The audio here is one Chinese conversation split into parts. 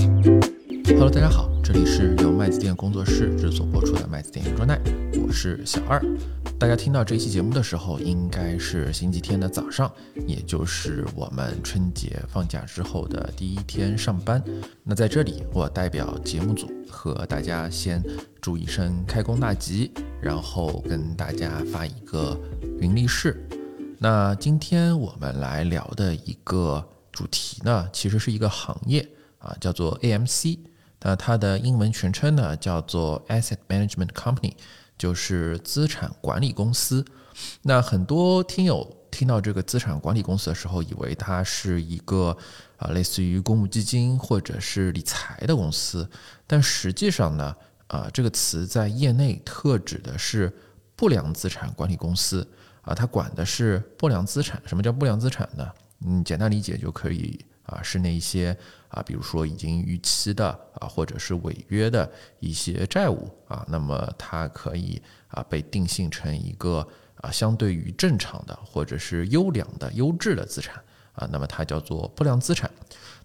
Hello，大家好，这里是由麦子店工作室制作播出的麦子店圆桌奈，我是小二。大家听到这期节目的时候，应该是星期天的早上，也就是我们春节放假之后的第一天上班。那在这里，我代表节目组和大家先祝一声开工大吉，然后跟大家发一个云历誓。那今天我们来聊的一个主题呢，其实是一个行业啊，叫做 AMC。那它的英文全称呢叫做 Asset Management Company，就是资产管理公司。那很多听友听到这个资产管理公司的时候，以为它是一个啊类似于公募基金或者是理财的公司，但实际上呢，啊这个词在业内特指的是不良资产管理公司。啊，它管的是不良资产。什么叫不良资产呢？嗯，简单理解就可以啊，是那一些啊，比如说已经逾期的啊，或者是违约的一些债务啊，那么它可以啊被定性成一个啊相对于正常的或者是优良的优质的资产啊，那么它叫做不良资产。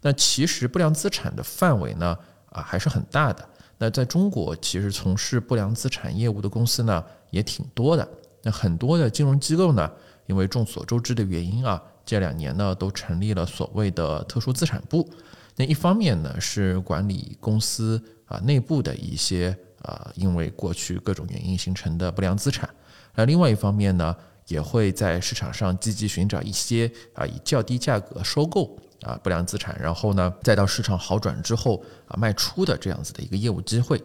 那其实不良资产的范围呢啊还是很大的。那在中国，其实从事不良资产业务的公司呢也挺多的。那很多的金融机构呢，因为众所周知的原因啊，这两年呢都成立了所谓的特殊资产部。那一方面呢是管理公司啊内部的一些啊因为过去各种原因形成的不良资产，那另外一方面呢也会在市场上积极寻找一些啊以较低价格收购啊不良资产，然后呢再到市场好转之后啊卖出的这样子的一个业务机会。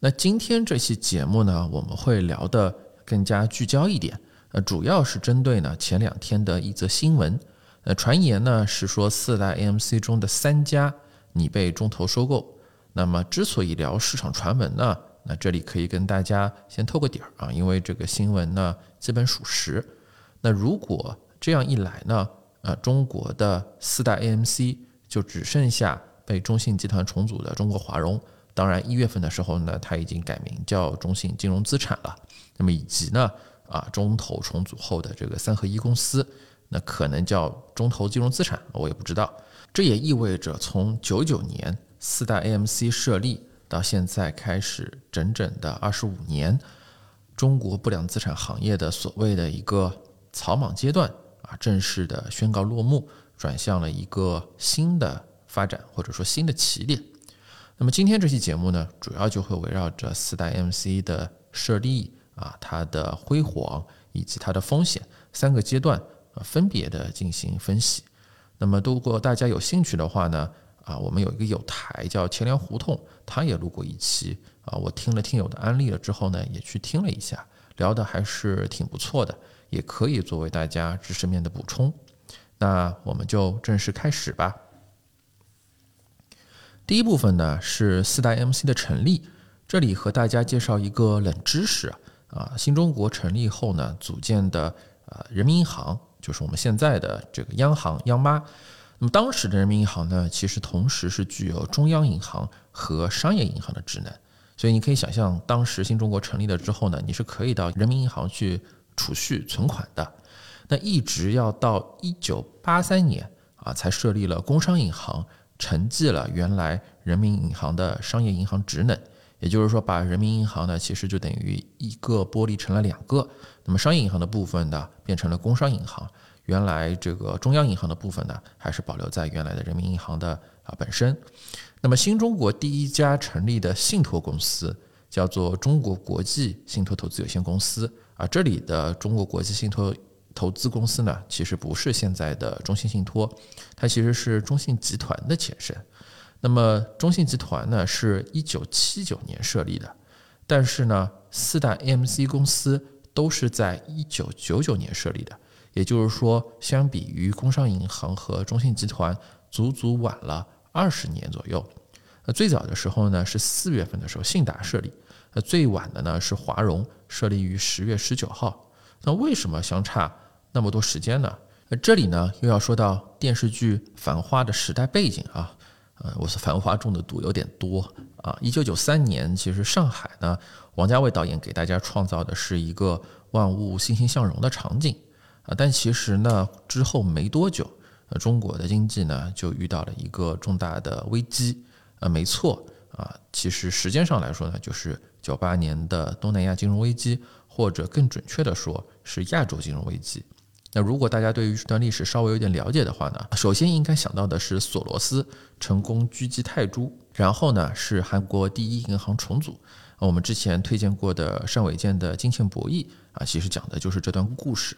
那今天这期节目呢，我们会聊的。更加聚焦一点，呃，主要是针对呢前两天的一则新闻，呃，传言呢是说四大 AMC 中的三家拟被中投收购。那么之所以聊市场传闻呢，那这里可以跟大家先透个底儿啊，因为这个新闻呢基本属实。那如果这样一来呢，呃，中国的四大 AMC 就只剩下被中信集团重组的中国华融。当然，一月份的时候呢，它已经改名叫中信金融资产了。那么以及呢，啊，中投重组后的这个三合一公司，那可能叫中投金融资产，我也不知道。这也意味着，从九九年四大 AMC 设立到现在开始整整的二十五年，中国不良资产行业的所谓的一个草莽阶段啊，正式的宣告落幕，转向了一个新的发展或者说新的起点。那么今天这期节目呢，主要就会围绕着四大 MC 的设立啊，它的辉煌以及它的风险三个阶段分别的进行分析。那么如果大家有兴趣的话呢，啊，我们有一个有台叫钱粮胡同，他也录过一期啊，我听了听友的安利了之后呢，也去听了一下，聊的还是挺不错的，也可以作为大家知识面的补充。那我们就正式开始吧。第一部分呢是四大 MC 的成立，这里和大家介绍一个冷知识啊，新中国成立后呢组建的啊人民银行，就是我们现在的这个央行央妈。那么当时的人民银行呢，其实同时是具有中央银行和商业银行的职能，所以你可以想象，当时新中国成立了之后呢，你是可以到人民银行去储蓄存款的。那一直要到一九八三年啊，才设立了工商银行。承继了原来人民银行的商业银行职能，也就是说，把人民银行呢，其实就等于一个剥离成了两个。那么商业银行的部分呢，变成了工商银行；原来这个中央银行的部分呢，还是保留在原来的人民银行的啊本身。那么新中国第一家成立的信托公司叫做中国国际信托投资有限公司啊，这里的中国国际信托。投资公司呢，其实不是现在的中信信托，它其实是中信集团的前身。那么中信集团呢，是一九七九年设立的，但是呢，四大 AMC 公司都是在一九九九年设立的，也就是说，相比于工商银行和中信集团，足足晚了二十年左右。那最早的时候呢，是四月份的时候信达设立，那最晚的呢是华融设立于十月十九号。那为什么相差？那么多时间呢？那这里呢又要说到电视剧《繁花》的时代背景啊，呃，我是《繁花》中的毒有点多啊。一九九三年，其实上海呢，王家卫导演给大家创造的是一个万物欣欣向荣的场景啊，但其实呢，之后没多久，呃，中国的经济呢就遇到了一个重大的危机，呃，没错啊，其实时间上来说呢，就是九八年的东南亚金融危机，或者更准确的说是亚洲金融危机。那如果大家对于这段历史稍微有点了解的话呢，首先应该想到的是索罗斯成功狙击泰铢，然后呢是韩国第一银行重组。我们之前推荐过的单伟健的金钱博弈啊，其实讲的就是这段故事。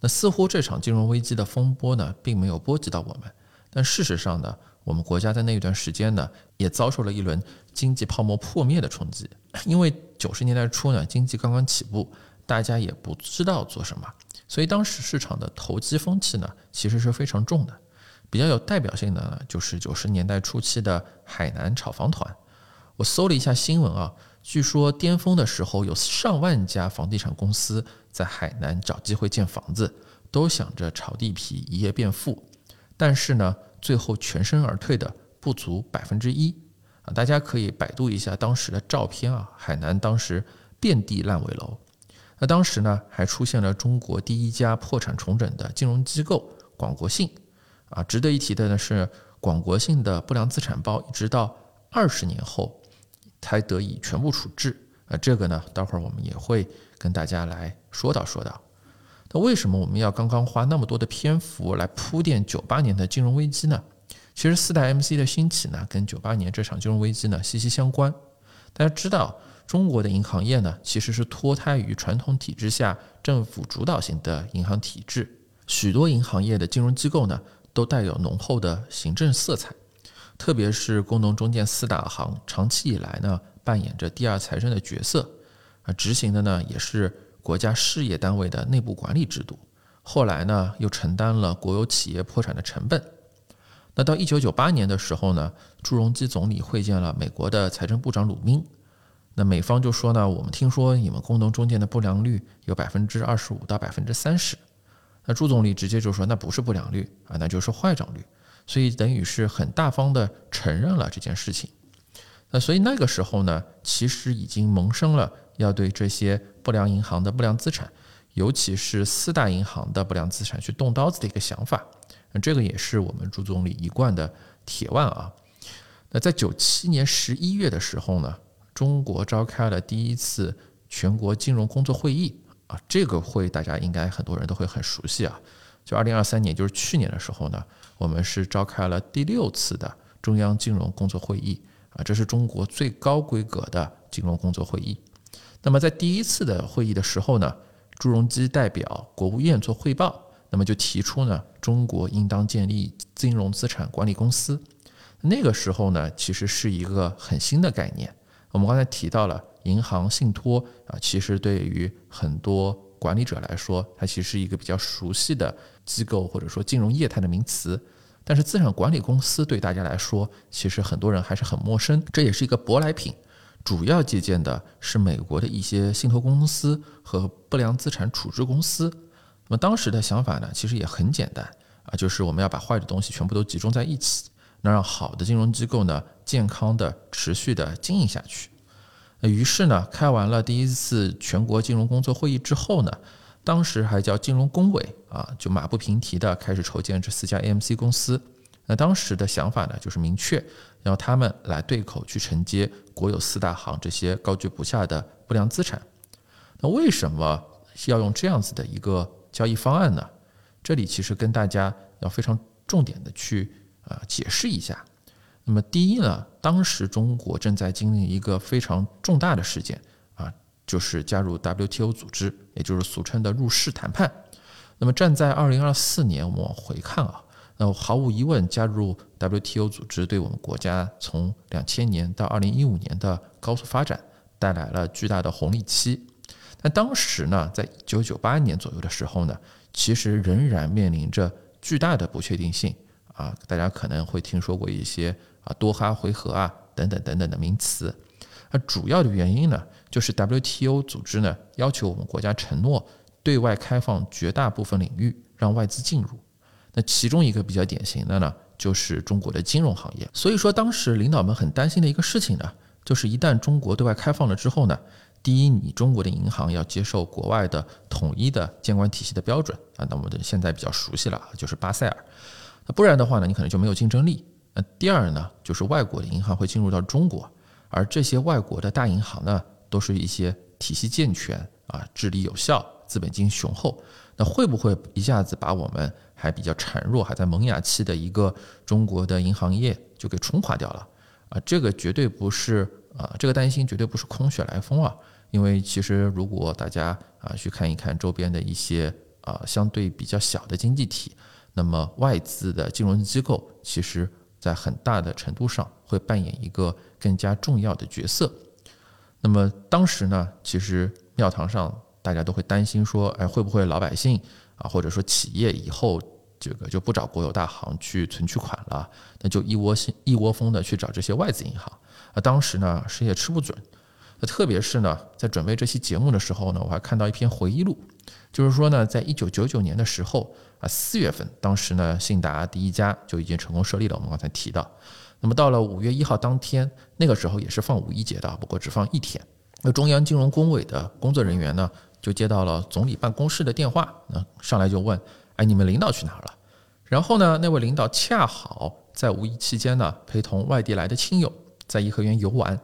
那似乎这场金融危机的风波呢，并没有波及到我们，但事实上呢，我们国家在那一段时间呢，也遭受了一轮经济泡沫破灭的冲击。因为九十年代初呢，经济刚刚起步，大家也不知道做什么，所以当时市场的投机风气呢，其实是非常重的。比较有代表性的呢，就是九十年代初期的海南炒房团。我搜了一下新闻啊。据说巅峰的时候，有上万家房地产公司在海南找机会建房子，都想着炒地皮一夜变富。但是呢，最后全身而退的不足百分之一啊！大家可以百度一下当时的照片啊，海南当时遍地烂尾楼。那当时呢，还出现了中国第一家破产重整的金融机构广国信啊。值得一提的呢是，广国信的不良资产包直到二十年后。才得以全部处置啊，这个呢，待会儿我们也会跟大家来说道说道。那为什么我们要刚刚花那么多的篇幅来铺垫九八年的金融危机呢？其实四代 MC 的兴起呢，跟九八年这场金融危机呢息息相关。大家知道，中国的银行业呢，其实是脱胎于传统体制下政府主导型的银行体制，许多银行业的金融机构呢，都带有浓厚的行政色彩。特别是工农中建四大行，长期以来呢扮演着第二财政的角色，啊，执行的呢也是国家事业单位的内部管理制度。后来呢又承担了国有企业破产的成本。那到一九九八年的时候呢，朱镕基总理会见了美国的财政部长鲁宾。那美方就说呢，我们听说你们工农中建的不良率有百分之二十五到百分之三十。那朱总理直接就说，那不是不良率啊，那就是坏账率。所以等于是很大方的承认了这件事情，那所以那个时候呢，其实已经萌生了要对这些不良银行的不良资产，尤其是四大银行的不良资产去动刀子的一个想法。那这个也是我们朱总理一贯的铁腕啊。那在九七年十一月的时候呢，中国召开了第一次全国金融工作会议啊，这个会大家应该很多人都会很熟悉啊。就二零二三年，就是去年的时候呢。我们是召开了第六次的中央金融工作会议啊，这是中国最高规格的金融工作会议。那么在第一次的会议的时候呢，朱镕基代表国务院做汇报，那么就提出呢，中国应当建立金融资产管理公司。那个时候呢，其实是一个很新的概念。我们刚才提到了银行信托啊，其实对于很多管理者来说，它其实是一个比较熟悉的。机构或者说金融业态的名词，但是资产管理公司对大家来说，其实很多人还是很陌生。这也是一个舶来品，主要借鉴的是美国的一些信托公司和不良资产处置公司。那么当时的想法呢，其实也很简单啊，就是我们要把坏的东西全部都集中在一起，能让好的金融机构呢健康的持续的经营下去。那于是呢，开完了第一次全国金融工作会议之后呢。当时还叫金融工委啊，就马不停蹄的开始筹建这四家 AMC 公司。那当时的想法呢，就是明确要他们来对口去承接国有四大行这些高居不下的不良资产。那为什么要用这样子的一个交易方案呢？这里其实跟大家要非常重点的去啊解释一下。那么第一呢，当时中国正在经历一个非常重大的事件啊。就是加入 WTO 组织，也就是俗称的入世谈判。那么站在二零二四年，我们往回看啊，那毫无疑问，加入 WTO 组织对我们国家从两千年到二零一五年的高速发展带来了巨大的红利期。但当时呢，在一九九八年左右的时候呢，其实仍然面临着巨大的不确定性啊。大家可能会听说过一些啊多哈回合啊等等等等的名词。那主要的原因呢？就是 WTO 组织呢要求我们国家承诺对外开放绝大部分领域，让外资进入。那其中一个比较典型的呢，就是中国的金融行业。所以说，当时领导们很担心的一个事情呢，就是一旦中国对外开放了之后呢，第一，你中国的银行要接受国外的统一的监管体系的标准啊，那我们现在比较熟悉了，就是巴塞尔。那不然的话呢，你可能就没有竞争力。那第二呢，就是外国的银行会进入到中国，而这些外国的大银行呢，都是一些体系健全啊、治理有效、资本金雄厚。那会不会一下子把我们还比较孱弱、还在萌芽期的一个中国的银行业就给冲垮掉了？啊，这个绝对不是啊，这个担心绝对不是空穴来风啊。因为其实如果大家啊去看一看周边的一些啊相对比较小的经济体，那么外资的金融机构其实在很大的程度上会扮演一个更加重要的角色。那么当时呢，其实庙堂上大家都会担心说，哎，会不会老百姓啊，或者说企业以后这个就不找国有大行去存取款了，那就一窝蜂一窝蜂的去找这些外资银行啊。当时呢，谁也吃不准。那特别是呢，在准备这期节目的时候呢，我还看到一篇回忆录，就是说呢，在一九九九年的时候啊，四月份，当时呢，信达第一家就已经成功设立了。我们刚才提到，那么到了五月一号当天，那个时候也是放五一节的，不过只放一天。那中央金融工委的工作人员呢，就接到了总理办公室的电话，那上来就问：“哎，你们领导去哪儿了？”然后呢，那位领导恰好在五一期间呢，陪同外地来的亲友在颐和园游玩。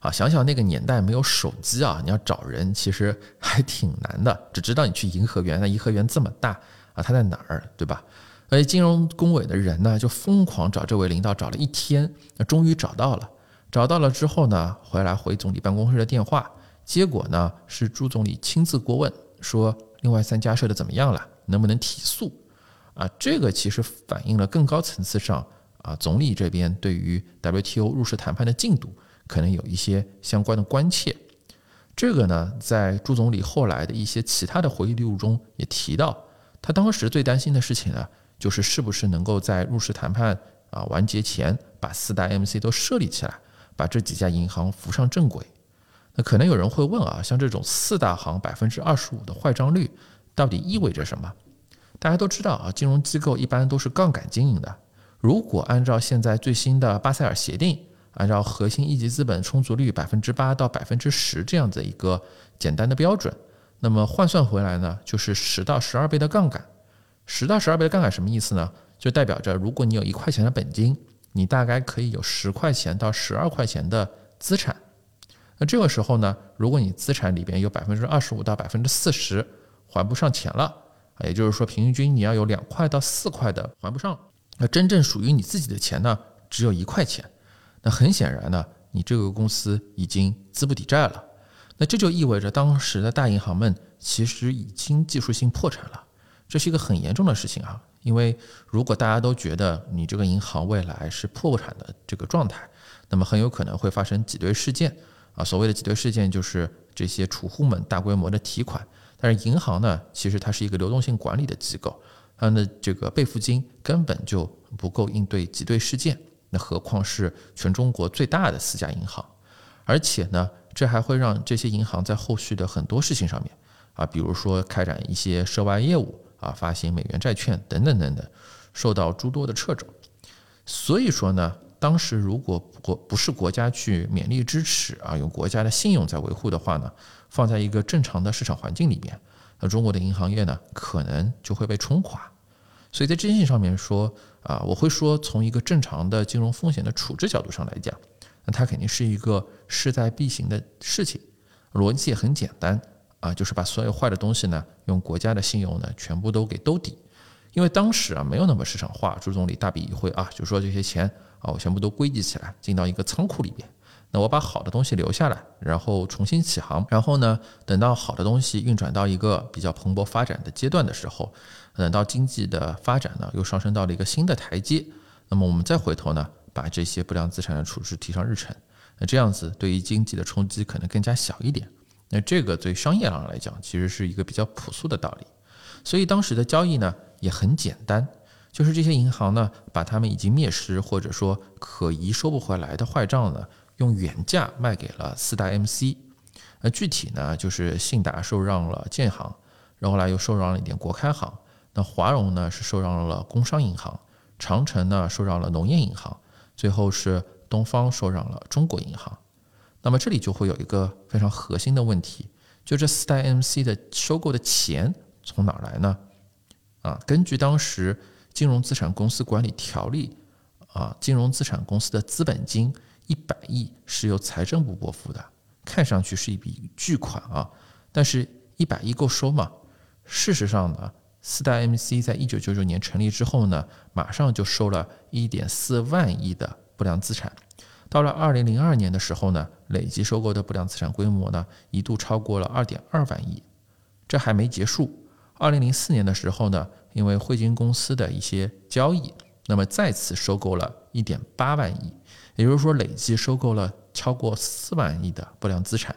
啊，想想那个年代没有手机啊，你要找人其实还挺难的。只知道你去颐和园，那颐和园这么大啊，他在哪儿，对吧？而且金融工委的人呢，就疯狂找这位领导，找了一天，那终于找到了。找到了之后呢，回来回总理办公室的电话，结果呢是朱总理亲自过问，说另外三家设的怎么样了，能不能提速？啊，这个其实反映了更高层次上啊，总理这边对于 WTO 入世谈判的进度。可能有一些相关的关切，这个呢，在朱总理后来的一些其他的回忆录中也提到，他当时最担心的事情呢，就是是不是能够在入市谈判啊完结前把四大 MC 都设立起来，把这几家银行扶上正轨。那可能有人会问啊，像这种四大行百分之二十五的坏账率，到底意味着什么？大家都知道啊，金融机构一般都是杠杆经营的，如果按照现在最新的巴塞尔协定。按照核心一级资本充足率百分之八到百分之十这样子一个简单的标准，那么换算回来呢，就是十到十二倍的杠杆。十到十二倍的杠杆什么意思呢？就代表着如果你有一块钱的本金，你大概可以有十块钱到十二块钱的资产。那这个时候呢，如果你资产里边有百分之二十五到百分之四十还不上钱了，也就是说平均你要有两块到四块的还不上，那真正属于你自己的钱呢，只有一块钱。那很显然呢，你这个公司已经资不抵债了，那这就意味着当时的大银行们其实已经技术性破产了，这是一个很严重的事情啊。因为如果大家都觉得你这个银行未来是破产的这个状态，那么很有可能会发生挤兑事件啊。所谓的挤兑事件就是这些储户们大规模的提款，但是银行呢，其实它是一个流动性管理的机构，它的这个备付金根本就不够应对挤兑事件。那何况是全中国最大的四家银行，而且呢，这还会让这些银行在后续的很多事情上面啊，比如说开展一些涉外业务啊，发行美元债券等等等等，受到诸多的掣肘。所以说呢，当时如果国不是国家去勉力支持啊，用国家的信用在维护的话呢，放在一个正常的市场环境里面，那中国的银行业呢，可能就会被冲垮。所以在征信上面说。啊，我会说，从一个正常的金融风险的处置角度上来讲，那它肯定是一个势在必行的事情，逻辑也很简单啊，就是把所有坏的东西呢，用国家的信用呢，全部都给兜底。因为当时啊，没有那么市场化，朱总理大笔一挥啊，就说这些钱啊，我全部都归集起来，进到一个仓库里边。那我把好的东西留下来，然后重新起航，然后呢，等到好的东西运转到一个比较蓬勃发展的阶段的时候。等到经济的发展呢，又上升到了一个新的台阶，那么我们再回头呢，把这些不良资产的处置提上日程，那这样子对于经济的冲击可能更加小一点。那这个对商业上来讲，其实是一个比较朴素的道理。所以当时的交易呢也很简单，就是这些银行呢，把他们已经灭失或者说可疑收不回来的坏账呢，用原价卖给了四大 MC。那具体呢，就是信达受让了建行，然后来又受让了一点国开行。那华融呢是受让了工商银行，长城呢受让了农业银行，最后是东方收让了中国银行。那么这里就会有一个非常核心的问题，就这四代 MC 的收购的钱从哪来呢？啊，根据当时金融资产公司管理条例啊，金融资产公司的资本金一百亿是由财政部拨付的，看上去是一笔巨款啊，但是一百亿够收吗？事实上呢，四大 MC 在一九九九年成立之后呢，马上就收了一点四万亿的不良资产，到了二零零二年的时候呢，累计收购的不良资产规模呢，一度超过了二点二万亿。这还没结束，二零零四年的时候呢，因为汇金公司的一些交易。那么再次收购了一点八万亿，也就是说累计收购了超过四万亿的不良资产。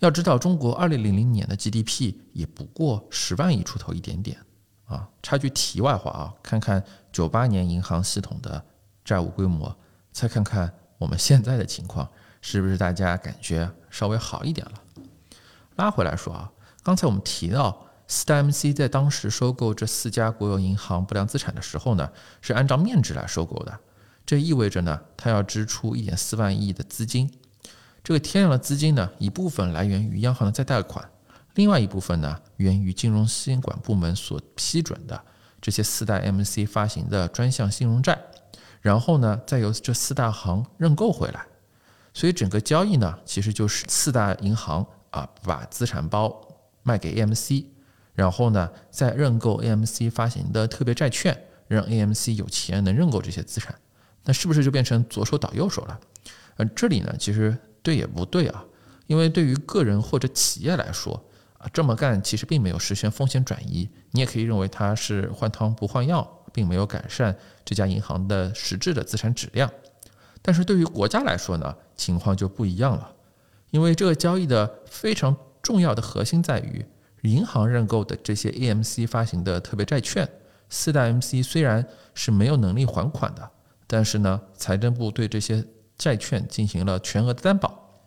要知道，中国二零零零年的 GDP 也不过十万亿出头一点点啊。插句题外话啊，看看九八年银行系统的债务规模，再看看我们现在的情况，是不是大家感觉稍微好一点了？拉回来说啊，刚才我们提到。，STMC 在当时收购这四家国有银行不良资产的时候呢，是按照面值来收购的。这意味着呢，它要支出一点四万亿的资金。这个天量的资金呢，一部分来源于央行的再贷款，另外一部分呢，源于金融监管部门所批准的这些四大 MC 发行的专项信用债，然后呢，再由这四大行认购回来。所以整个交易呢，其实就是四大银行啊，把资产包卖给 AMC。然后呢，再认购 AMC 发行的特别债券，让 AMC 有钱能认购这些资产，那是不是就变成左手倒右手了？呃，这里呢，其实对也不对啊，因为对于个人或者企业来说啊，这么干其实并没有实现风险转移，你也可以认为它是换汤不换药，并没有改善这家银行的实质的资产质量。但是对于国家来说呢，情况就不一样了，因为这个交易的非常重要的核心在于。银行认购的这些 AMC 发行的特别债券，四大 MC 虽然是没有能力还款的，但是呢，财政部对这些债券进行了全额的担保，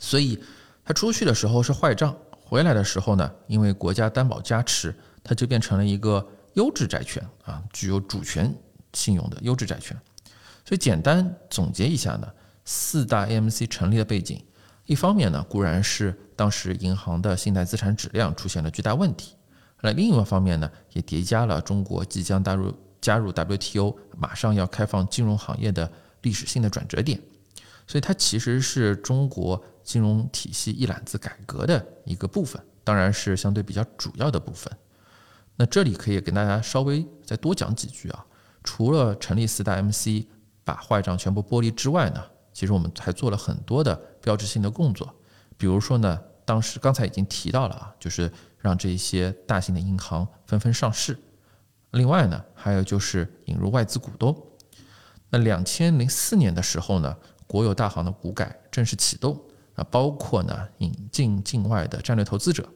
所以它出去的时候是坏账，回来的时候呢，因为国家担保加持，它就变成了一个优质债券啊，具有主权信用的优质债券。所以简单总结一下呢，四大 AMC 成立的背景。一方面呢，固然是当时银行的信贷资产质量出现了巨大问题；那另一方面呢，也叠加了中国即将加入加入 WTO，马上要开放金融行业的历史性的转折点。所以它其实是中国金融体系一揽子改革的一个部分，当然是相对比较主要的部分。那这里可以跟大家稍微再多讲几句啊，除了成立四大 MC，把坏账全部剥离之外呢？其实我们还做了很多的标志性的工作，比如说呢，当时刚才已经提到了啊，就是让这些大型的银行纷纷上市。另外呢，还有就是引入外资股东。那两千零四年的时候呢，国有大行的股改正式启动，啊，包括呢引进境外的战略投资者。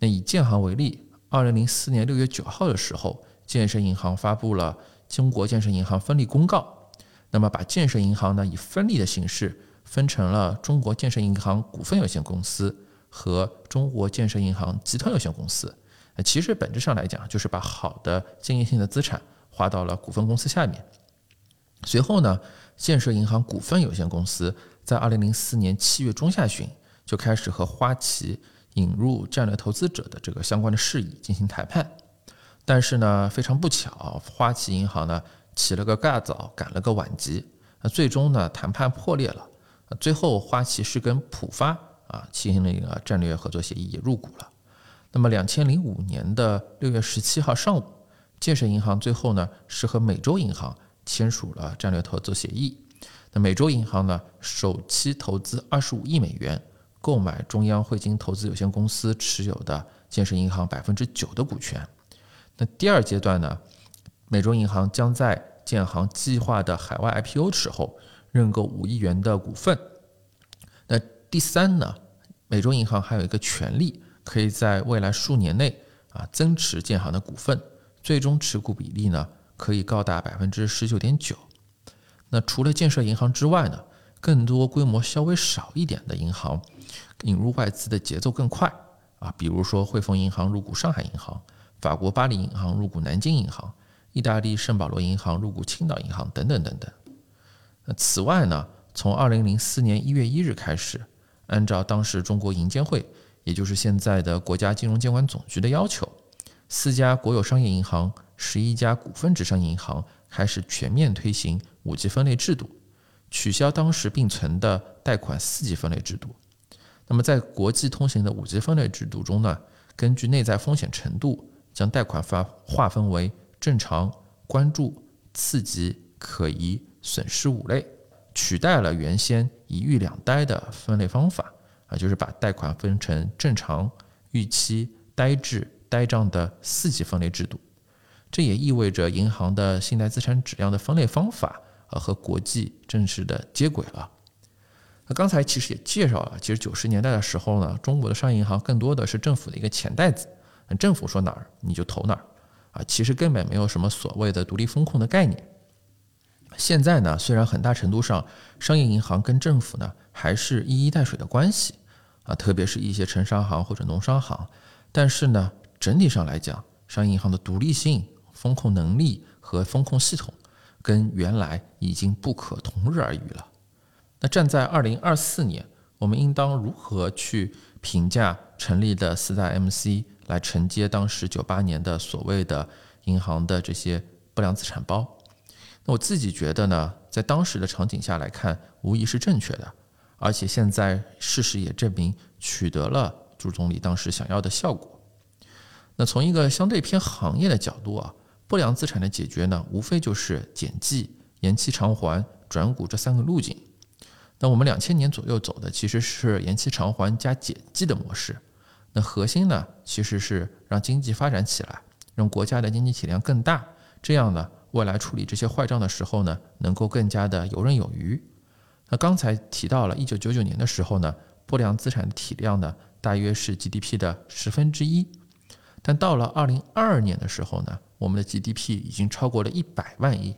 那以建行为例，二零零四年六月九号的时候，建设银行发布了中国建设银行分立公告。那么，把建设银行呢以分立的形式分成了中国建设银行股份有限公司和中国建设银行集团有限公司。呃，其实本质上来讲，就是把好的经营性的资产划到了股份公司下面。随后呢，建设银行股份有限公司在二零零四年七月中下旬就开始和花旗引入战略投资者的这个相关的事宜进行谈判。但是呢，非常不巧，花旗银行呢。起了个大早，赶了个晚集，那最终呢谈判破裂了。最后花旗是跟浦发啊进行了一个战略合作协议，也入股了。那么两千零五年的六月十七号上午，建设银行最后呢是和美洲银行签署了战略合作协议。那美洲银行呢首期投资二十五亿美元，购买中央汇金投资有限公司持有的建设银行百分之九的股权。那第二阶段呢，美洲银行将在建行计划的海外 IPO 时候，认购五亿元的股份。那第三呢，美洲银行还有一个权利，可以在未来数年内啊增持建行的股份，最终持股比例呢可以高达百分之十九点九。那除了建设银行之外呢，更多规模稍微少一点的银行引入外资的节奏更快啊，比如说汇丰银行入股上海银行，法国巴黎银行入股南京银行。意大利圣保罗银行入股青岛银行等等等等。那此外呢，从二零零四年一月一日开始，按照当时中国银监会，也就是现在的国家金融监管总局的要求，四家国有商业银行、十一家股份制商业银行开始全面推行五级分类制度，取消当时并存的贷款四级分类制度。那么，在国际通行的五级分类制度中呢，根据内在风险程度，将贷款发划分为正常、关注、次级、可疑、损失五类，取代了原先一遇两呆的分类方法啊，就是把贷款分成正常、预期、呆滞。呆账的四级分类制度，这也意味着银行的信贷资产质量的分类方法呃和国际正式的接轨了。那刚才其实也介绍了，其实九十年代的时候呢，中国的商业银行更多的是政府的一个钱袋子，政府说哪儿你就投哪儿啊，其实根本没有什么所谓的独立风控的概念。现在呢，虽然很大程度上商业银行跟政府呢还是一衣带水的关系啊，特别是一些城商行或者农商行，但是呢。整体上来讲，商业银行的独立性、风控能力和风控系统，跟原来已经不可同日而语了。那站在二零二四年，我们应当如何去评价成立的四大 MC 来承接当时九八年的所谓的银行的这些不良资产包？那我自己觉得呢，在当时的场景下来看，无疑是正确的，而且现在事实也证明取得了朱总理当时想要的效果。那从一个相对偏行业的角度啊，不良资产的解决呢，无非就是减记、延期偿还、转股这三个路径。那我们两千年左右走的其实是延期偿还加减记的模式。那核心呢，其实是让经济发展起来，让国家的经济体量更大，这样呢，未来处理这些坏账的时候呢，能够更加的游刃有余。那刚才提到了，一九九九年的时候呢，不良资产体量呢，大约是 GDP 的十分之一。但到了二零二二年的时候呢，我们的 GDP 已经超过了一百万亿，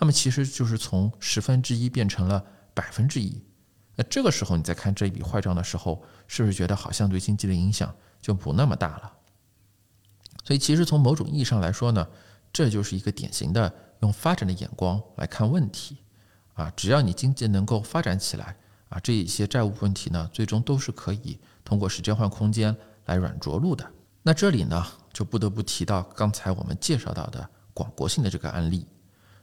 那么其实就是从十分之一变成了百分之一。那这个时候你再看这笔坏账的时候，是不是觉得好像对经济的影响就不那么大了？所以其实从某种意义上来说呢，这就是一个典型的用发展的眼光来看问题啊。只要你经济能够发展起来啊，这一些债务问题呢，最终都是可以通过时间换空间来软着陆的。那这里呢，就不得不提到刚才我们介绍到的广国信的这个案例。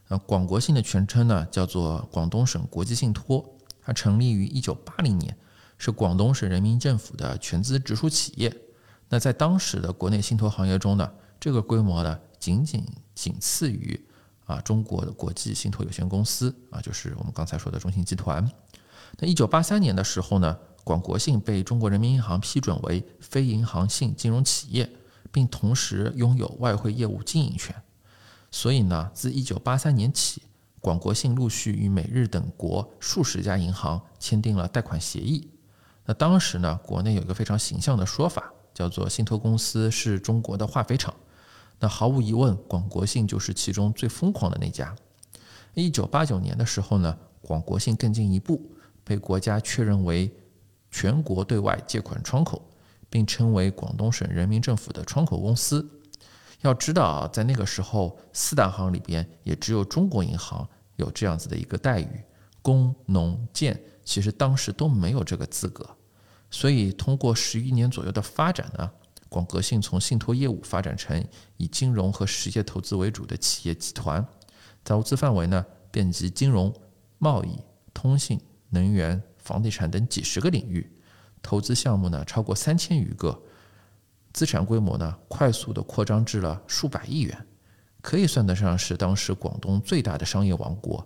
呃，广国信的全称呢叫做广东省国际信托，它成立于一九八零年，是广东省人民政府的全资直属企业。那在当时的国内信托行业中呢，这个规模呢仅仅仅次于啊中国的国际信托有限公司啊，就是我们刚才说的中信集团。那一九八三年的时候呢。广国信被中国人民银行批准为非银行性金融企业，并同时拥有外汇业务经营权。所以呢，自1983年起，广国信陆续与美日等国数十家银行签订了贷款协议。那当时呢，国内有一个非常形象的说法，叫做“信托公司是中国的化肥厂”。那毫无疑问，广国信就是其中最疯狂的那家。1989年的时候呢，广国信更进一步，被国家确认为。全国对外借款窗口，并称为广东省人民政府的窗口公司。要知道啊，在那个时候，四大行里边也只有中国银行有这样子的一个待遇，工农建其实当时都没有这个资格。所以，通过十余年左右的发展呢，广格信从信托业务发展成以金融和实业投资为主的企业集团，投资范围呢遍及金融、贸易、通信、能源。房地产等几十个领域，投资项目呢超过三千余个，资产规模呢快速的扩张至了数百亿元，可以算得上是当时广东最大的商业王国，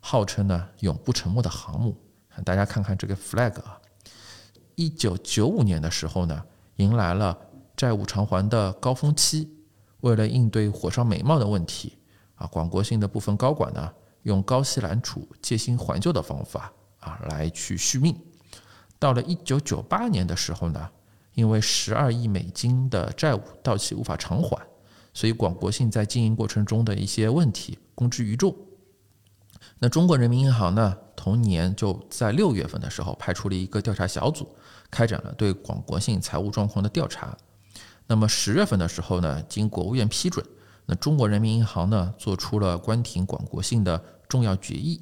号称呢永不沉没的航母。大家看看这个 flag 啊，一九九五年的时候呢，迎来了债务偿还的高峰期，为了应对火烧眉毛的问题啊，广国信的部分高管呢用高息揽储、借新还旧的方法。啊，来去续命。到了一九九八年的时候呢，因为十二亿美金的债务到期无法偿还，所以广国信在经营过程中的一些问题公之于众。那中国人民银行呢，同年就在六月份的时候派出了一个调查小组，开展了对广国信财务状况的调查。那么十月份的时候呢，经国务院批准，那中国人民银行呢做出了关停广国信的重要决议。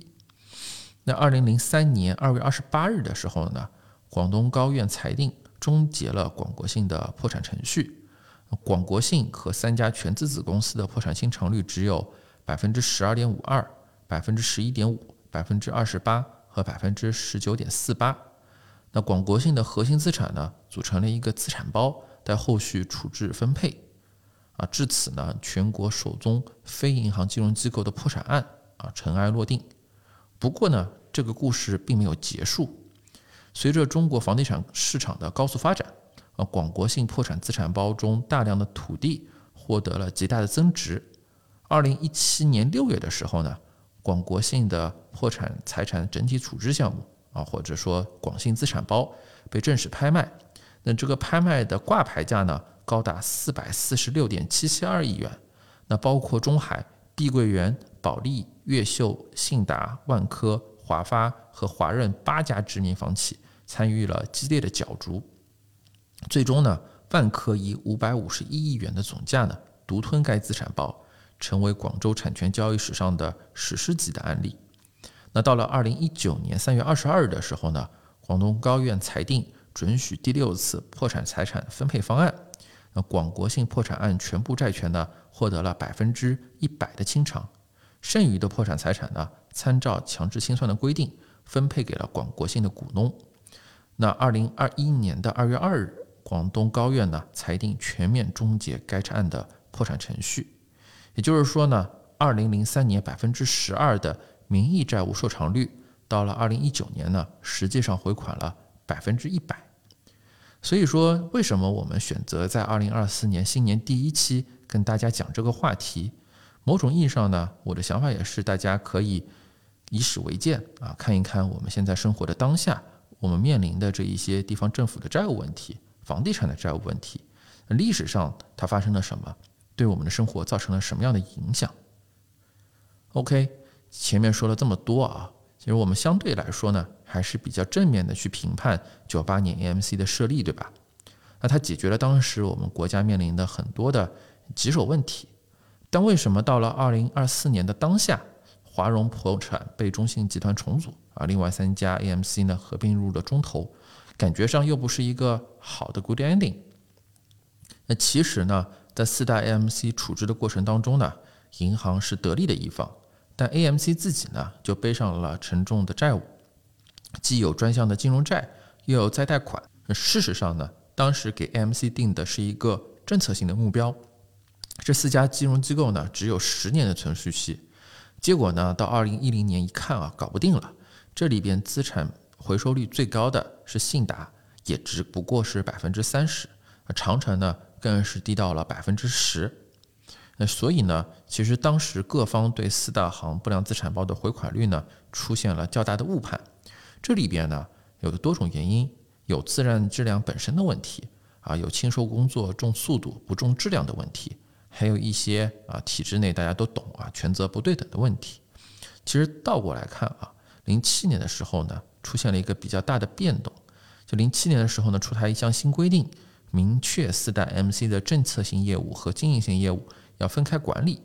那二零零三年二月二十八日的时候呢，广东高院裁定终结了广国信的破产程序。广国信和三家全资子公司的破产清偿率只有百分之十二点五二、百分之十一点五、百分之二十八和百分之十九点四八。那广国信的核心资产呢，组成了一个资产包，待后续处置分配。啊，至此呢，全国首宗非银行金融机构的破产案啊尘埃落定。不过呢，这个故事并没有结束。随着中国房地产市场的高速发展。呃，广国信破产资产包中大量的土地获得了极大的增值。二零一七年六月的时候呢，广国信的破产财产整体处置项目啊，或者说广信资产包被正式拍卖。那这个拍卖的挂牌价呢，高达四百四十六点七七二亿元。那包括中海、碧桂园、保利、越秀、信达、万科、华发和华润八家知名房企参与了激烈的角逐。最终呢，万科以五百五十一亿元的总价呢，独吞该资产包，成为广州产权交易史上的史诗级的案例。那到了二零一九年三月二十二日的时候呢，广东高院裁定准许第六次破产财产分配方案。那广国信破产案全部债权呢，获得了百分之一百的清偿，剩余的破产财产呢，参照强制清算的规定，分配给了广国信的股东。那二零二一年的二月二日。广东高院呢裁定全面终结该案的破产程序，也就是说呢，二零零三年百分之十二的名义债务受偿率，到了二零一九年呢，实际上回款了百分之一百。所以说，为什么我们选择在二零二四年新年第一期跟大家讲这个话题？某种意义上呢，我的想法也是大家可以以史为鉴啊，看一看我们现在生活的当下，我们面临的这一些地方政府的债务问题。房地产的债务问题，历史上它发生了什么？对我们的生活造成了什么样的影响？OK，前面说了这么多啊，其实我们相对来说呢，还是比较正面的去评判九八年 AMC 的设立，对吧？那它解决了当时我们国家面临的很多的棘手问题，但为什么到了二零二四年的当下，华融破产被中信集团重组啊，另外三家 AMC 呢合并入了中投？感觉上又不是一个好的 good ending。那其实呢，在四大 AMC 处置的过程当中呢，银行是得利的一方，但 AMC 自己呢就背上了沉重的债务，既有专项的金融债，又有再贷款。事实上呢，当时给 AMC 定的是一个政策性的目标，这四家金融机构呢只有十年的存续期，结果呢到二零一零年一看啊，搞不定了，这里边资产。回收率最高的是信达，也只不过是百分之三十，长城呢更是低到了百分之十。那所以呢，其实当时各方对四大行不良资产包的回款率呢出现了较大的误判。这里边呢有多种原因，有自然质量本身的问题啊，有清收工作重速度不重质量的问题，还有一些啊体制内大家都懂啊权责不对等的问题。其实倒过来看啊，零七年的时候呢。出现了一个比较大的变动，就零七年的时候呢，出台一项新规定，明确四大 MC 的政策性业务和经营性业务要分开管理。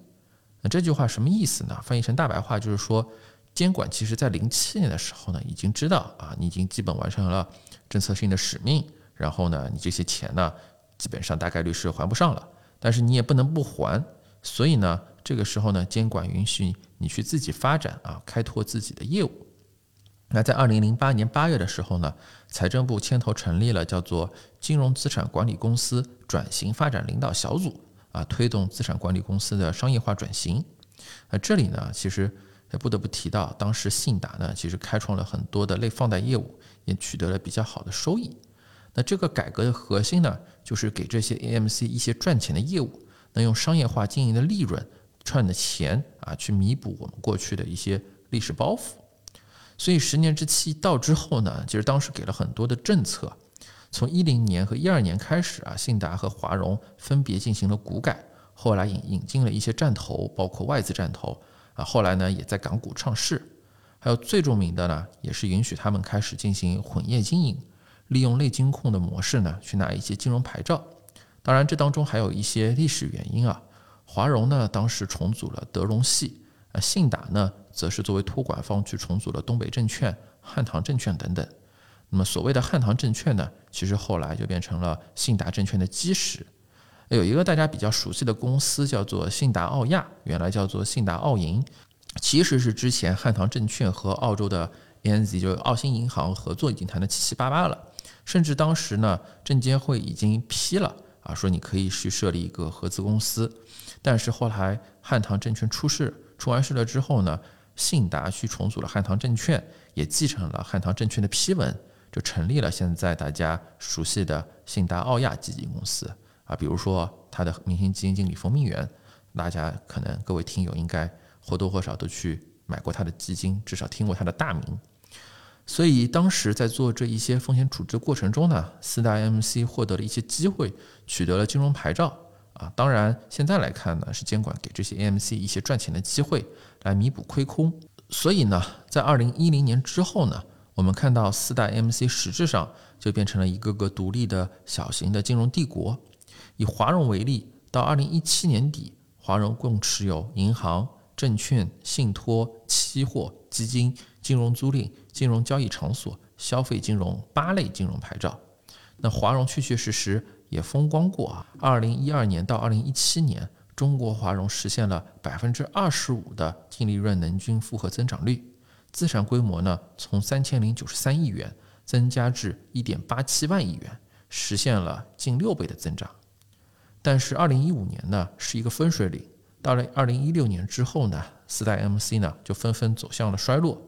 那这句话什么意思呢？翻译成大白话就是说，监管其实在零七年的时候呢，已经知道啊，你已经基本完成了政策性的使命，然后呢，你这些钱呢，基本上大概率是还不上了，但是你也不能不还，所以呢，这个时候呢，监管允许你去自己发展啊，开拓自己的业务。那在二零零八年八月的时候呢，财政部牵头成立了叫做金融资产管理公司转型发展领导小组啊，推动资产管理公司的商业化转型。那这里呢，其实也不得不提到，当时信达呢，其实开创了很多的类放贷业务，也取得了比较好的收益。那这个改革的核心呢，就是给这些 AMC 一些赚钱的业务，能用商业化经营的利润赚的钱啊，去弥补我们过去的一些历史包袱。所以十年之期到之后呢，其实当时给了很多的政策，从一零年和一二年开始啊，信达和华融分别进行了股改，后来引引进了一些战投，包括外资战投啊，后来呢也在港股上市，还有最著名的呢，也是允许他们开始进行混业经营，利用类金控的模式呢去拿一些金融牌照。当然这当中还有一些历史原因啊，华融呢当时重组了德荣系。啊，信达呢，则是作为托管方去重组了东北证券、汉唐证券等等。那么所谓的汉唐证券呢，其实后来就变成了信达证券的基石。有一个大家比较熟悉的公司叫做信达澳亚，原来叫做信达澳银，其实是之前汉唐证券和澳洲的 ANZ 就是澳新银行合作已经谈的七七八八了，甚至当时呢证监会已经批了啊，说你可以去设立一个合资公司，但是后来汉唐证券出事，出完事了之后呢，信达去重组了汉唐证券，也继承了汉唐证券的批文，就成立了现在大家熟悉的信达澳亚基金公司。啊，比如说他的明星基金经理冯明远，大家可能各位听友应该或多或少都去买过他的基金，至少听过他的大名。所以当时在做这一些风险处置过程中呢，四大 MC 获得了一些机会，取得了金融牌照。啊，当然现在来看呢，是监管给这些 AMC 一些赚钱的机会，来弥补亏空。所以呢，在二零一零年之后呢，我们看到四大 MC 实质上就变成了一个个独立的小型的金融帝国。以华融为例，到二零一七年底，华融共持有银行、证券、信托、期货、基金、金融租赁、金融交易场所、消费金融八类金融牌照。那华融确确实实也风光过啊！二零一二年到二零一七年，中国华融实现了百分之二十五的净利润能均复合增长率，资产规模呢从三千零九十三亿元增加至一点八七万亿元，实现了近六倍的增长。但是二零一五年呢是一个分水岭，到了二零一六年之后呢，四大 MC 呢就纷纷走向了衰落。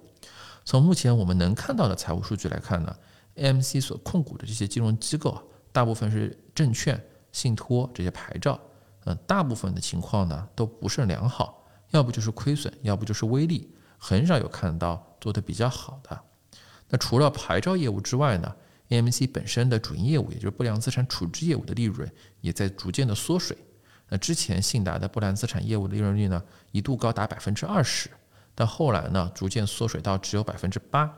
从目前我们能看到的财务数据来看呢，AMC 所控股的这些金融机构啊，大部分是证券、信托这些牌照，嗯，大部分的情况呢都不甚良好，要不就是亏损，要不就是微利，很少有看到做得比较好的。那除了牌照业务之外呢？AMC 本身的主营业务，也就是不良资产处置业务的利润，也在逐渐的缩水。那之前信达的不良资产业务的利润率呢，一度高达百分之二十，但后来呢，逐渐缩水到只有百分之八。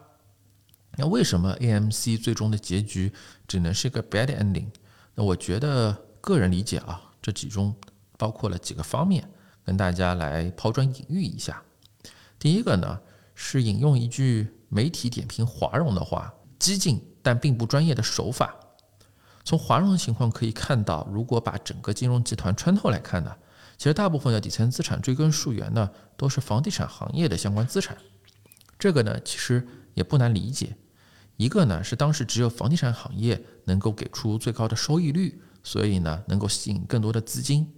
那为什么 AMC 最终的结局只能是个 bad ending？那我觉得个人理解啊，这其中包括了几个方面，跟大家来抛砖引玉一下。第一个呢，是引用一句媒体点评华融的话：激进。但并不专业的手法。从华融的情况可以看到，如果把整个金融集团穿透来看呢，其实大部分的底层资产追根溯源呢，都是房地产行业的相关资产。这个呢，其实也不难理解。一个呢是当时只有房地产行业能够给出最高的收益率，所以呢能够吸引更多的资金。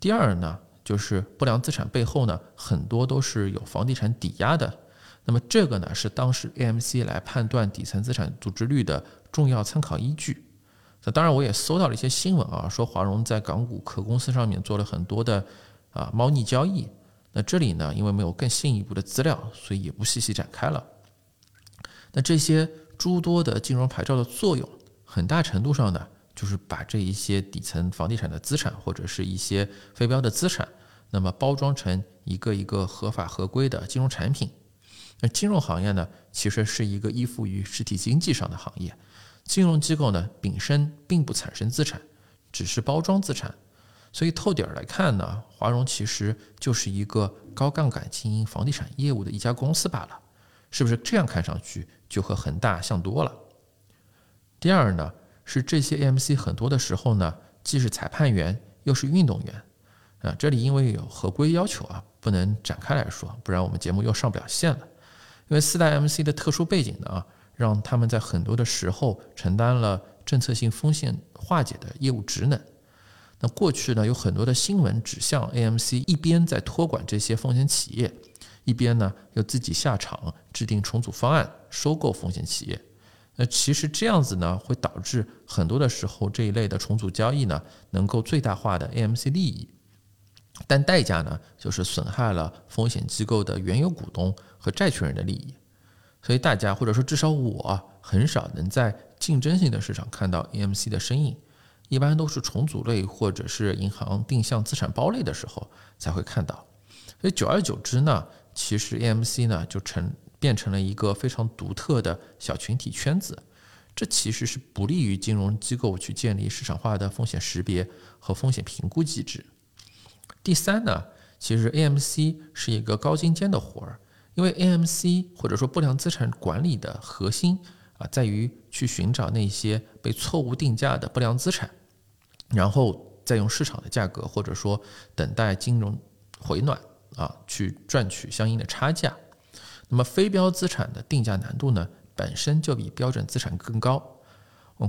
第二呢，就是不良资产背后呢很多都是有房地产抵押的。那么这个呢是当时 AMC 来判断底层资产组织率的重要参考依据。那当然我也搜到了一些新闻啊，说华融在港股壳公司上面做了很多的啊猫腻交易。那这里呢因为没有更进一步的资料，所以也不细细展开了。那这些诸多的金融牌照的作用，很大程度上呢就是把这一些底层房地产的资产或者是一些非标的资产，那么包装成一个一个合法合规的金融产品。那金融行业呢，其实是一个依附于实体经济上的行业。金融机构呢，本身并不产生资产，只是包装资产。所以透底儿来看呢，华融其实就是一个高杠杆经营房地产业务的一家公司罢了。是不是这样看上去就和恒大像多了？第二呢，是这些 AMC 很多的时候呢，既是裁判员又是运动员。啊，这里因为有合规要求啊，不能展开来说，不然我们节目又上不了线了。因为四大 MC 的特殊背景呢，啊，让他们在很多的时候承担了政策性风险化解的业务职能。那过去呢，有很多的新闻指向 AMC 一边在托管这些风险企业，一边呢又自己下场制定重组方案收购风险企业。那其实这样子呢，会导致很多的时候这一类的重组交易呢，能够最大化的 AMC 利益。但代价呢，就是损害了风险机构的原有股东和债权人的利益。所以大家或者说至少我很少能在竞争性的市场看到 AMC 的身影，一般都是重组类或者是银行定向资产包类的时候才会看到。所以久而久之呢，其实 AMC 呢就成变成了一个非常独特的小群体圈子，这其实是不利于金融机构去建立市场化的风险识别和风险评估机制。第三呢，其实 AMC 是一个高精尖的活儿，因为 AMC 或者说不良资产管理的核心啊，在于去寻找那些被错误定价的不良资产，然后再用市场的价格，或者说等待金融回暖啊，去赚取相应的差价。那么非标资产的定价难度呢，本身就比标准资产更高。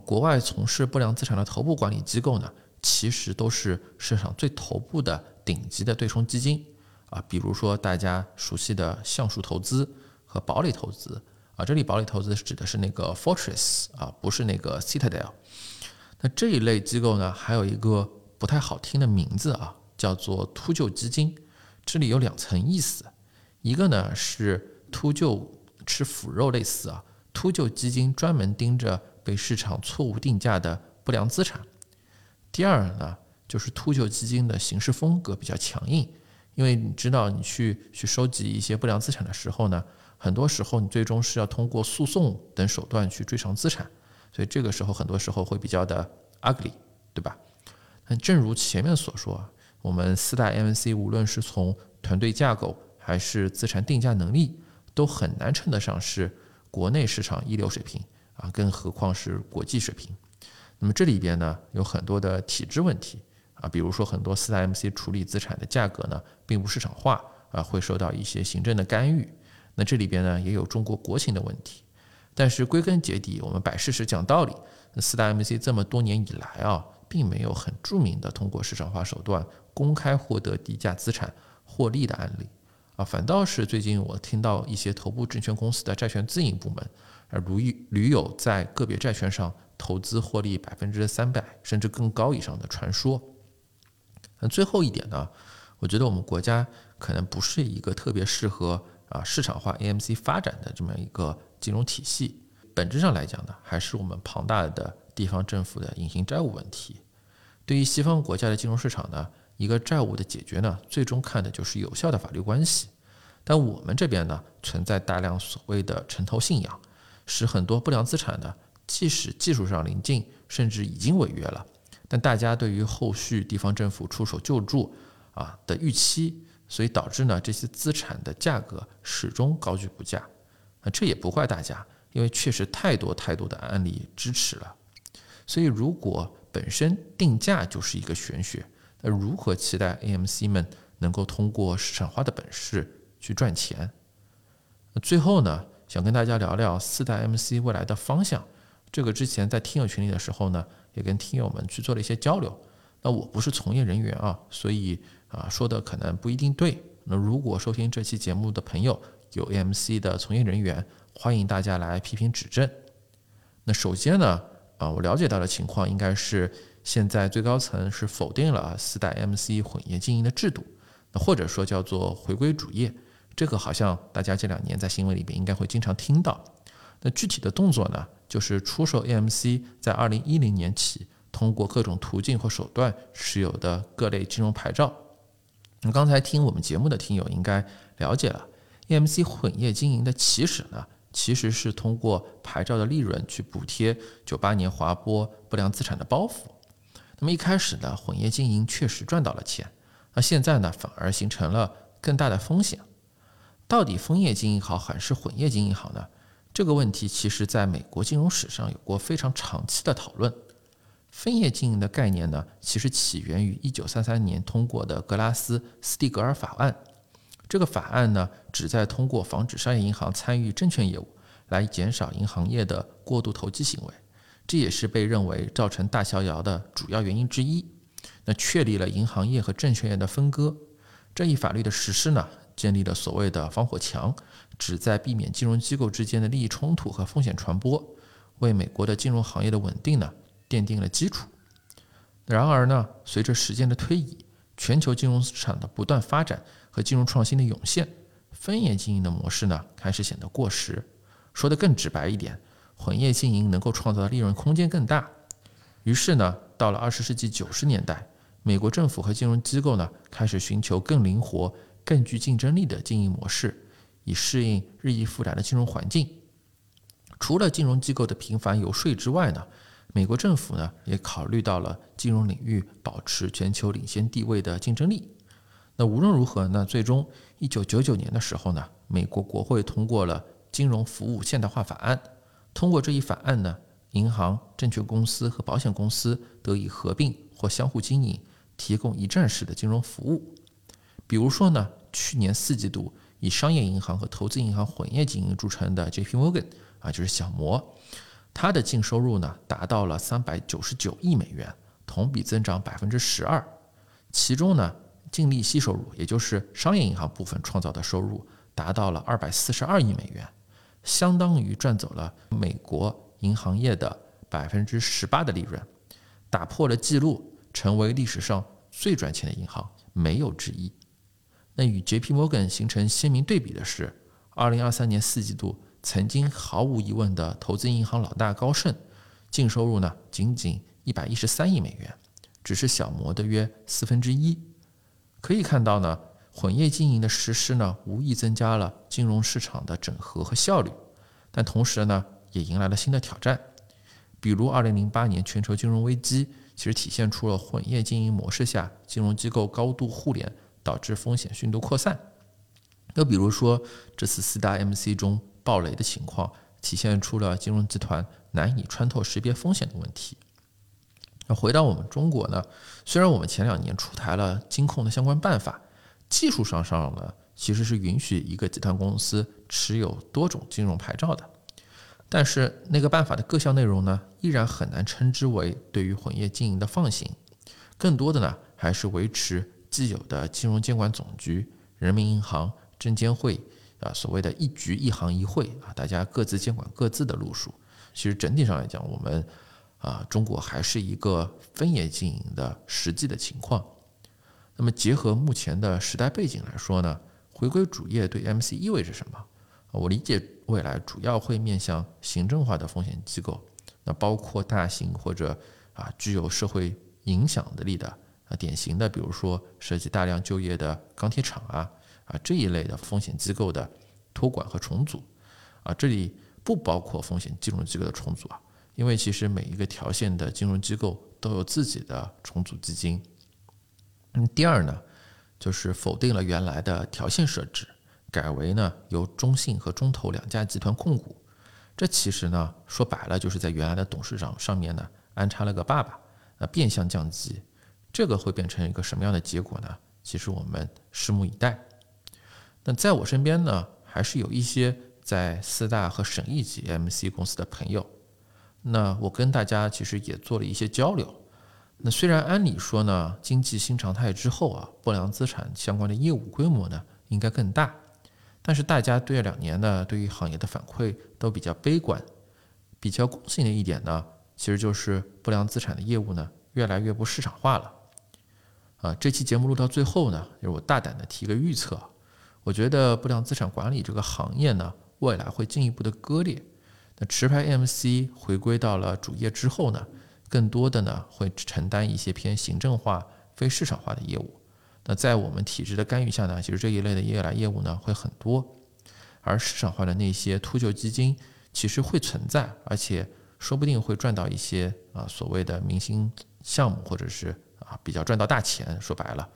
国外从事不良资产的头部管理机构呢，其实都是市场最头部的顶级的对冲基金啊，比如说大家熟悉的橡树投资和堡垒投资啊，这里堡垒投资指的是那个 Fortress 啊，不是那个 Citadel。那这一类机构呢，还有一个不太好听的名字啊，叫做秃鹫基金。这里有两层意思，一个呢是秃鹫吃腐肉类似啊，秃鹫基金专门盯着。被市场错误定价的不良资产。第二呢，就是秃鹫基金的行事风格比较强硬，因为你知道，你去去收集一些不良资产的时候呢，很多时候你最终是要通过诉讼等手段去追偿资产，所以这个时候很多时候会比较的 ugly，对吧？那正如前面所说，我们四大 MNC 无论是从团队架构还是资产定价能力，都很难称得上是国内市场一流水平。啊，更何况是国际水平。那么这里边呢，有很多的体制问题啊，比如说很多四大 MC 处理资产的价格呢，并不市场化啊，会受到一些行政的干预。那这里边呢，也有中国国情的问题。但是归根结底，我们摆事实讲道理，那四大 MC 这么多年以来啊，并没有很著名的通过市场化手段公开获得低价资产获利的案例啊，反倒是最近我听到一些头部证券公司的债券自营部门。而屡屡有在个别债券上投资获利百分之三百甚至更高以上的传说。那最后一点呢，我觉得我们国家可能不是一个特别适合啊市场化 AMC 发展的这么一个金融体系。本质上来讲呢，还是我们庞大的地方政府的隐形债务问题。对于西方国家的金融市场呢，一个债务的解决呢，最终看的就是有效的法律关系。但我们这边呢，存在大量所谓的城投信仰。使很多不良资产呢，即使技术上临近，甚至已经违约了，但大家对于后续地方政府出手救助啊的预期，所以导致呢这些资产的价格始终高居不下。啊，这也不怪大家，因为确实太多太多的案例支持了。所以如果本身定价就是一个玄学，那如何期待 AMC 们能够通过市场化的本事去赚钱？那最后呢？想跟大家聊聊四代 MC 未来的方向。这个之前在听友群里的时候呢，也跟听友们去做了一些交流。那我不是从业人员啊，所以啊说的可能不一定对。那如果收听这期节目的朋友有 MC 的从业人员，欢迎大家来批评指正。那首先呢，啊我了解到的情况应该是现在最高层是否定了四代 MC 混业经营的制度，那或者说叫做回归主业。这个好像大家这两年在新闻里边应该会经常听到。那具体的动作呢，就是出售 AMC 在二零一零年起通过各种途径或手段持有的各类金融牌照。那刚才听我们节目的听友应该了解了，AMC 混业经营的起始呢，其实是通过牌照的利润去补贴九八年划拨不良资产的包袱。那么一开始呢，混业经营确实赚到了钱，那现在呢，反而形成了更大的风险。到底分业经营好还是混业经营好呢？这个问题其实在美国金融史上有过非常长期的讨论。分业经营的概念呢，其实起源于1933年通过的格拉斯斯蒂格尔法案。这个法案呢，旨在通过防止商业银行参与证券业务，来减少银行业的过度投机行为。这也是被认为造成大萧条的主要原因之一。那确立了银行业和证券业的分割。这一法律的实施呢？建立了所谓的防火墙，旨在避免金融机构之间的利益冲突和风险传播，为美国的金融行业的稳定呢奠定了基础。然而呢，随着时间的推移，全球金融市场的不断发展和金融创新的涌现，分业经营的模式呢开始显得过时。说的更直白一点，混业经营能够创造的利润空间更大。于是呢，到了二十世纪九十年代，美国政府和金融机构呢开始寻求更灵活。更具竞争力的经营模式，以适应日益复杂的金融环境。除了金融机构的频繁游说之外呢，美国政府呢也考虑到了金融领域保持全球领先地位的竞争力。那无论如何呢，最终一九九九年的时候呢，美国国会通过了金融服务现代化法案。通过这一法案呢，银行、证券公司和保险公司得以合并或相互经营，提供一站式的金融服务。比如说呢，去年四季度以商业银行和投资银行混业经营著称的 J.P. Morgan 啊，就是小摩，它的净收入呢达到了三百九十九亿美元，同比增长百分之十二。其中呢，净利息收入，也就是商业银行部分创造的收入，达到了二百四十二亿美元，相当于赚走了美国银行业的百分之十八的利润，打破了记录，成为历史上最赚钱的银行，没有之一。那与 J.P. Morgan 形成鲜明对比的是，二零二三年四季度曾经毫无疑问的投资银行老大高盛，净收入呢仅仅一百一十三亿美元，只是小摩的约四分之一。可以看到呢，混业经营的实施呢，无疑增加了金融市场的整合和效率，但同时呢，也迎来了新的挑战。比如二零零八年全球金融危机，其实体现出了混业经营模式下金融机构高度互联。导致风险迅速扩散。又比如说，这次四大 MC 中暴雷的情况，体现出了金融集团难以穿透识别风险的问题。那回到我们中国呢？虽然我们前两年出台了金控的相关办法，技术上上呢其实是允许一个集团公司持有多种金融牌照的，但是那个办法的各项内容呢，依然很难称之为对于混业经营的放行，更多的呢还是维持。既有的金融监管总局、人民银行、证监会啊，所谓的一局一行一会啊，大家各自监管各自的路数。其实整体上来讲，我们啊，中国还是一个分业经营的实际的情况。那么结合目前的时代背景来说呢，回归主业对 MC 意味着什么？我理解未来主要会面向行政化的风险机构，那包括大型或者啊具有社会影响力的。啊，典型的，比如说涉及大量就业的钢铁厂啊，啊这一类的风险机构的托管和重组，啊这里不包括风险金融机构的重组啊，因为其实每一个条线的金融机构都有自己的重组基金。嗯，第二呢，就是否定了原来的条线设置，改为呢由中信和中投两家集团控股，这其实呢说白了就是在原来的董事长上面呢安插了个爸爸，啊变相降级。这个会变成一个什么样的结果呢？其实我们拭目以待。那在我身边呢，还是有一些在四大和省一级 MC 公司的朋友。那我跟大家其实也做了一些交流。那虽然按理说呢，经济新常态之后啊，不良资产相关的业务规模呢应该更大，但是大家对这两年呢，对于行业的反馈都比较悲观。比较共性的一点呢，其实就是不良资产的业务呢，越来越不市场化了。啊，这期节目录到最后呢，就是我大胆的提个预测，我觉得不良资产管理这个行业呢，未来会进一步的割裂。那持牌 MC 回归到了主业之后呢，更多的呢会承担一些偏行政化、非市场化的业务。那在我们体制的干预下呢，其实这一类的业来业务呢会很多，而市场化的那些秃鹫基金其实会存在，而且说不定会赚到一些啊所谓的明星项目或者是。啊，比较赚到大钱，说白了，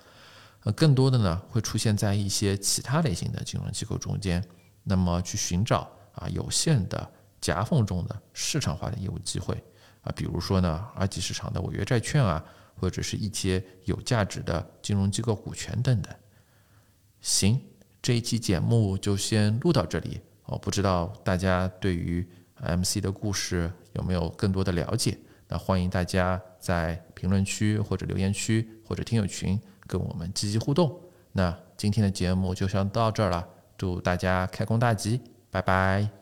呃，更多的呢会出现在一些其他类型的金融机构中间，那么去寻找啊有限的夹缝中的市场化的业务机会啊，比如说呢二级市场的违约债券啊，或者是一些有价值的金融机构股权等等。行，这一期节目就先录到这里，我不知道大家对于 MC 的故事有没有更多的了解。那欢迎大家在评论区或者留言区或者听友群跟我们积极互动。那今天的节目就先到这儿了，祝大家开工大吉，拜拜。